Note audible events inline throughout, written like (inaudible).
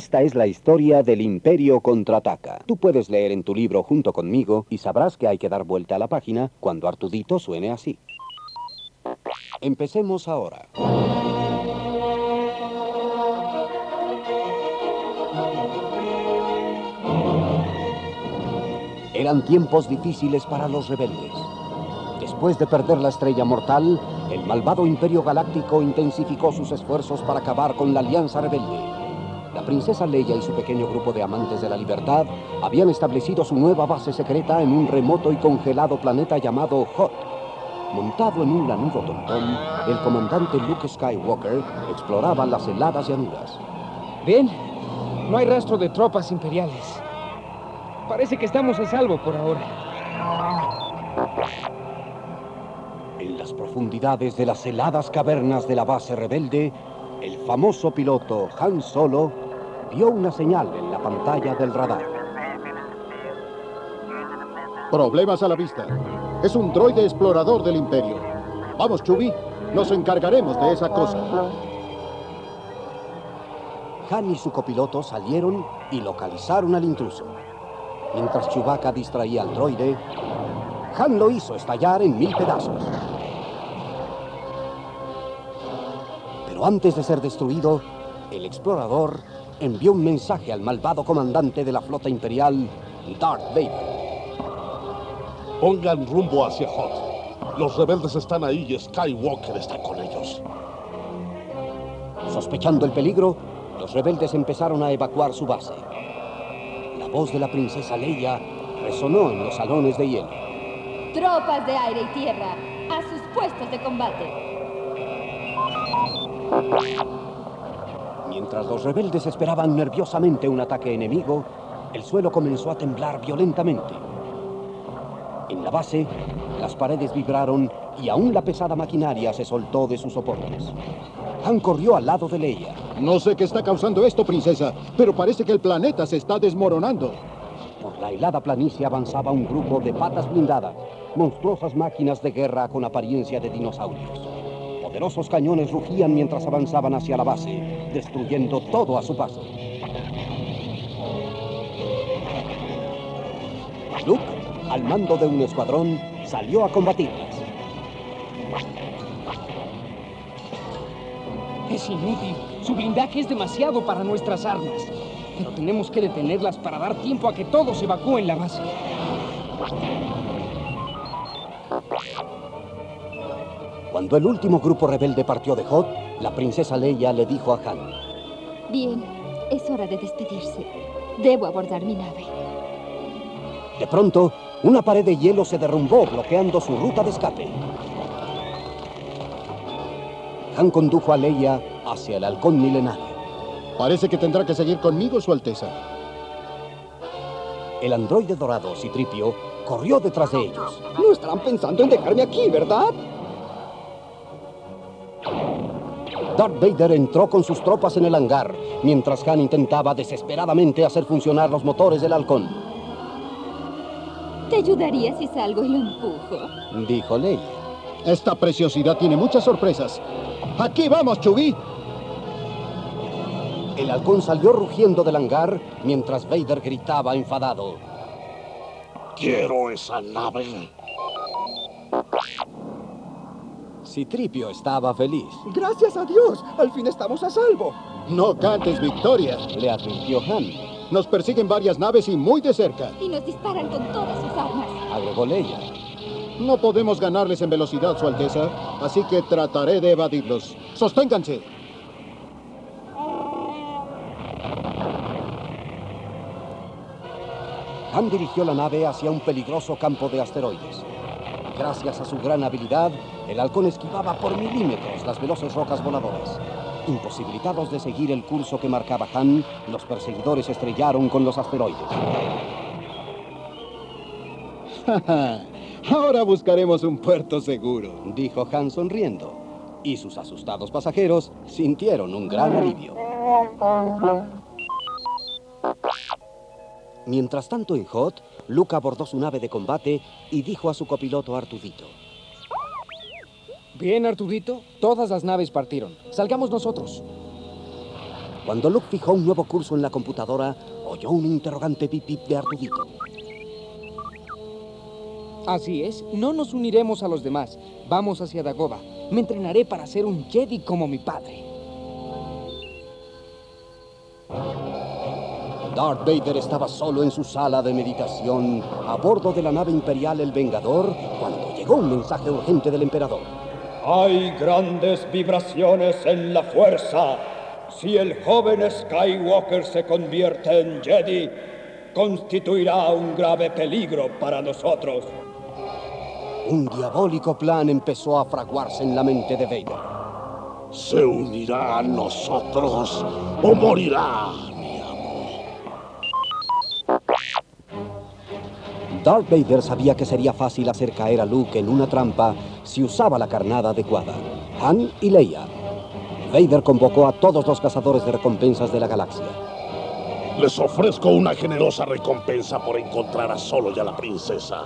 Esta es la historia del Imperio contraataca. Tú puedes leer en tu libro junto conmigo y sabrás que hay que dar vuelta a la página cuando Artudito suene así. Empecemos ahora. Eran tiempos difíciles para los rebeldes. Después de perder la estrella mortal, el malvado Imperio Galáctico intensificó sus esfuerzos para acabar con la Alianza Rebelde. La princesa Leia y su pequeño grupo de amantes de la libertad habían establecido su nueva base secreta en un remoto y congelado planeta llamado Hot. Montado en un lanudo tontón, el comandante Luke Skywalker exploraba las heladas llanuras. Bien, no hay rastro de tropas imperiales. Parece que estamos a salvo por ahora. En las profundidades de las heladas cavernas de la base rebelde, el famoso piloto Han Solo vio una señal en la pantalla del radar. Problemas a la vista. Es un droide explorador del Imperio. Vamos, Chubby. Nos encargaremos de esa cosa. Han y su copiloto salieron y localizaron al intruso. Mientras Chewbacca distraía al droide, Han lo hizo estallar en mil pedazos. Pero antes de ser destruido, el explorador envió un mensaje al malvado comandante de la flota imperial, Darth Vader. Pongan rumbo hacia Hot. Los rebeldes están ahí y Skywalker está con ellos. Sospechando el peligro, los rebeldes empezaron a evacuar su base. La voz de la princesa Leia resonó en los salones de hielo. Tropas de aire y tierra, a sus puestos de combate. Mientras los rebeldes esperaban nerviosamente un ataque enemigo, el suelo comenzó a temblar violentamente. En la base, las paredes vibraron y aún la pesada maquinaria se soltó de sus soportes. Han corrió al lado de Leia. No sé qué está causando esto, princesa, pero parece que el planeta se está desmoronando. Por la helada planicie avanzaba un grupo de patas blindadas, monstruosas máquinas de guerra con apariencia de dinosaurios. Poderosos cañones rugían mientras avanzaban hacia la base, destruyendo todo a su paso. Luke, al mando de un escuadrón, salió a combatirlas. Es inútil. Su blindaje es demasiado para nuestras armas. Pero tenemos que detenerlas para dar tiempo a que todos evacúen la base. Cuando el último grupo rebelde partió de Hot, la princesa Leia le dijo a Han, Bien, es hora de despedirse. Debo abordar mi nave. De pronto, una pared de hielo se derrumbó bloqueando su ruta de escape. Han condujo a Leia hacia el halcón milenario. Parece que tendrá que seguir conmigo, Su Alteza. El androide dorado, Citripio, corrió detrás de ellos. No estarán pensando en dejarme aquí, ¿verdad? Darth Vader entró con sus tropas en el hangar, mientras Han intentaba desesperadamente hacer funcionar los motores del halcón. Te ayudaría si salgo y lo empujo. Dijo Leia. Esta preciosidad tiene muchas sorpresas. ¡Aquí vamos, Chubby! El halcón salió rugiendo del hangar mientras Vader gritaba enfadado. Quiero esa nave. Citripio estaba feliz. Gracias a Dios, al fin estamos a salvo. No cantes victoria. Le advirtió Han. Nos persiguen varias naves y muy de cerca. Y nos disparan con todas sus armas. Agregó Leia. No podemos ganarles en velocidad, Su Alteza, así que trataré de evadirlos. ¡Sosténganse! Han dirigió la nave hacia un peligroso campo de asteroides. Gracias a su gran habilidad, el halcón esquivaba por milímetros las veloces rocas voladoras. Imposibilitados de seguir el curso que marcaba Han, los perseguidores estrellaron con los asteroides. (laughs) Ahora buscaremos un puerto seguro. Dijo Han sonriendo, y sus asustados pasajeros sintieron un gran alivio. Mientras tanto en Hot, Luke abordó su nave de combate y dijo a su copiloto Artudito. Bien, Artudito, todas las naves partieron. Salgamos nosotros. Cuando Luke fijó un nuevo curso en la computadora, oyó un interrogante pip pip de Artudito. Así es, no nos uniremos a los demás. Vamos hacia Dagoba. Me entrenaré para ser un Jedi como mi padre. Darth Vader estaba solo en su sala de meditación a bordo de la nave imperial El Vengador cuando llegó un mensaje urgente del emperador. Hay grandes vibraciones en la fuerza. Si el joven Skywalker se convierte en Jedi, constituirá un grave peligro para nosotros. Un diabólico plan empezó a fraguarse en la mente de Vader. ¿Se unirá a nosotros o morirá, Darth Vader sabía que sería fácil hacer caer a Luke en una trampa si usaba la carnada adecuada. Han y Leia. Vader convocó a todos los cazadores de recompensas de la galaxia. Les ofrezco una generosa recompensa por encontrar a Solo y a la princesa.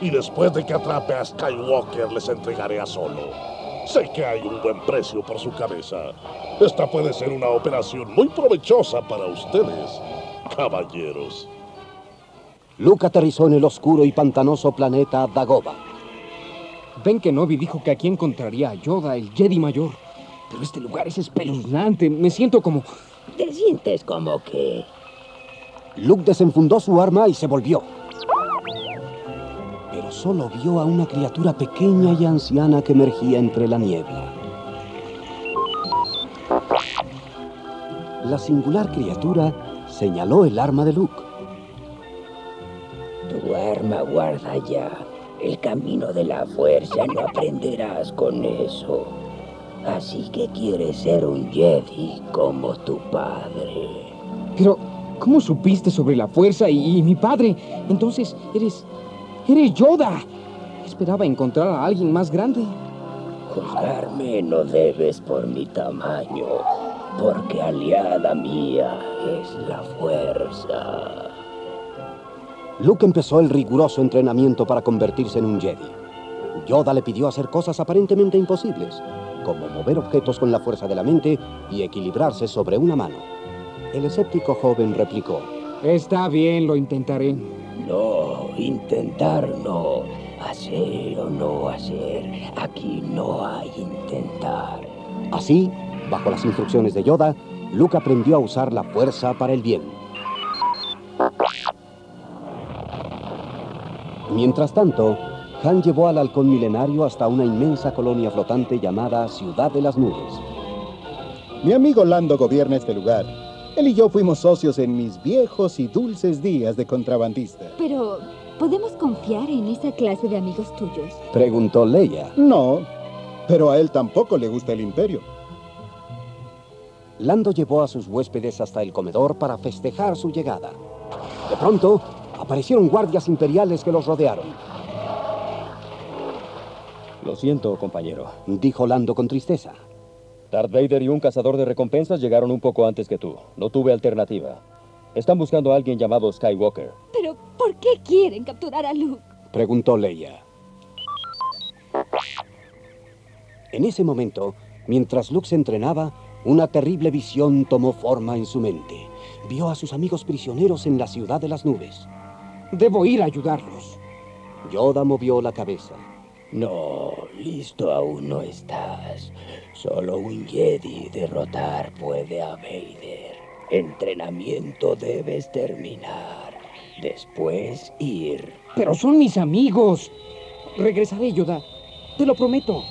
Y después de que atrape a Skywalker, les entregaré a Solo. Sé que hay un buen precio por su cabeza. Esta puede ser una operación muy provechosa para ustedes, caballeros. Luke aterrizó en el oscuro y pantanoso planeta Dagoba. Ben Kenobi dijo que aquí encontraría a Yoda, el Jedi mayor. Pero este lugar es espeluznante. Me siento como... ¿Te sientes como que? Luke desenfundó su arma y se volvió. Pero solo vio a una criatura pequeña y anciana que emergía entre la niebla. La singular criatura señaló el arma de Luke. Tu arma guarda ya. El camino de la fuerza no aprenderás con eso. Así que quieres ser un Jedi como tu padre. Pero, ¿cómo supiste sobre la fuerza y, y mi padre? Entonces, eres... eres Yoda. Esperaba encontrar a alguien más grande. Juzgarme no debes por mi tamaño, porque aliada mía es la fuerza. Luke empezó el riguroso entrenamiento para convertirse en un Jedi. Yoda le pidió hacer cosas aparentemente imposibles, como mover objetos con la fuerza de la mente y equilibrarse sobre una mano. El escéptico joven replicó, Está bien, lo intentaré. No, intentar no. Hacer o no hacer. Aquí no hay intentar. Así, bajo las instrucciones de Yoda, Luke aprendió a usar la fuerza para el bien. Mientras tanto, Han llevó al halcón milenario hasta una inmensa colonia flotante llamada Ciudad de las Nubes. Mi amigo Lando gobierna este lugar. Él y yo fuimos socios en mis viejos y dulces días de contrabandista. Pero, ¿podemos confiar en esa clase de amigos tuyos? Preguntó Leia. No, pero a él tampoco le gusta el imperio. Lando llevó a sus huéspedes hasta el comedor para festejar su llegada. De pronto, aparecieron guardias imperiales que los rodearon. Lo siento, compañero. Dijo Lando con tristeza. Darth Vader y un cazador de recompensas llegaron un poco antes que tú. No tuve alternativa. Están buscando a alguien llamado Skywalker. Pero, ¿por qué quieren capturar a Luke? Preguntó Leia. En ese momento, mientras Luke se entrenaba, una terrible visión tomó forma en su mente. Vio a sus amigos prisioneros en la ciudad de las nubes. Debo ir a ayudarlos. Yoda movió la cabeza. No, listo aún no estás. Solo un Jedi derrotar puede a Vader. Entrenamiento debes terminar. Después ir. Pero son mis amigos. Regresaré, Yoda. Te lo prometo.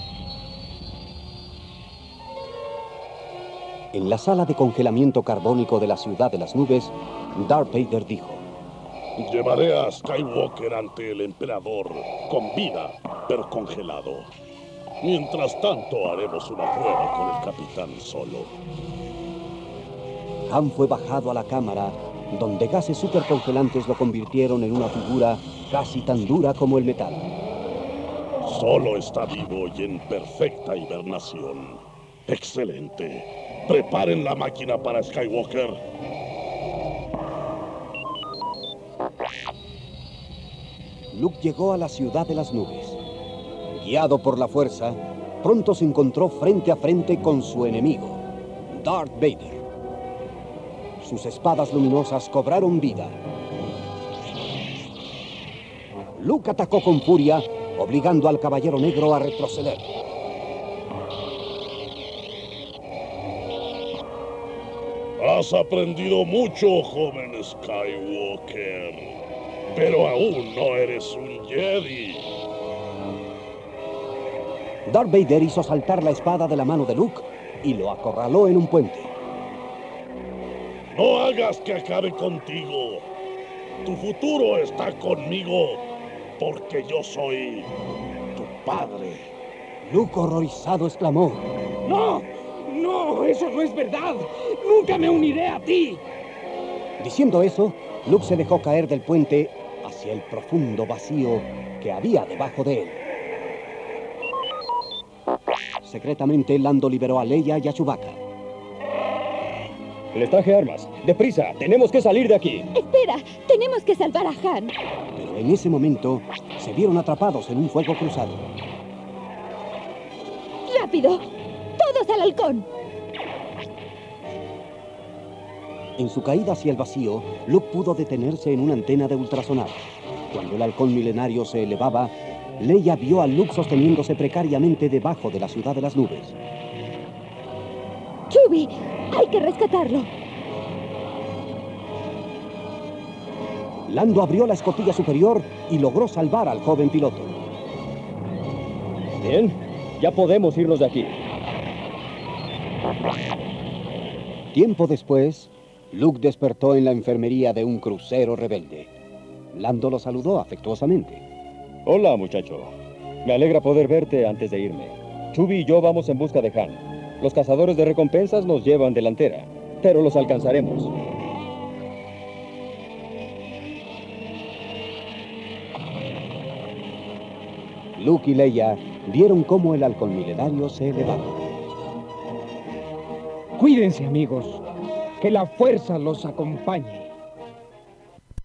En la sala de congelamiento carbónico de la ciudad de las nubes, Darth Vader dijo, Llevaré a Skywalker ante el emperador con vida, pero congelado. Mientras tanto, haremos una prueba con el capitán solo. Han fue bajado a la cámara, donde gases supercongelantes lo convirtieron en una figura casi tan dura como el metal. Solo está vivo y en perfecta hibernación. Excelente. Preparen la máquina para Skywalker. Luke llegó a la ciudad de las nubes. Guiado por la fuerza, pronto se encontró frente a frente con su enemigo, Darth Vader. sus espadas luminosas cobraron vida. Luke atacó con furia, obligando al Caballero Negro a retroceder. Has aprendido mucho, joven Skywalker. Pero aún no eres un Jedi. Darth Vader hizo saltar la espada de la mano de Luke y lo acorraló en un puente. No hagas que acabe contigo. Tu futuro está conmigo porque yo soy tu padre. Luke horrorizado exclamó. ¡No! ¡No! ¡Eso no es verdad! ¡Nunca me uniré a ti! Diciendo eso, Luke se dejó caer del puente hacia el profundo vacío que había debajo de él. Secretamente, Lando liberó a Leia y a Chewbacca. Les traje armas. ¡Deprisa! ¡Tenemos que salir de aquí! Espera, tenemos que salvar a Han. Pero en ese momento se vieron atrapados en un fuego cruzado. ¡Rápido! ¡Todos al halcón! En su caída hacia el vacío, Luke pudo detenerse en una antena de ultrasonar. Cuando el halcón milenario se elevaba, Leia vio a Luke sosteniéndose precariamente debajo de la ciudad de las nubes. ¡Chubby! ¡Hay que rescatarlo! Lando abrió la escotilla superior y logró salvar al joven piloto. Bien, ya podemos irnos de aquí. Tiempo después, Luke despertó en la enfermería de un crucero rebelde. Lando lo saludó afectuosamente. Hola, muchacho. Me alegra poder verte antes de irme. Chubby y yo vamos en busca de Han. Los cazadores de recompensas nos llevan delantera, pero los alcanzaremos. Luke y Leia vieron cómo el halcón milenario se elevaba. Cuídense, amigos. Que la fuerza los acompañe.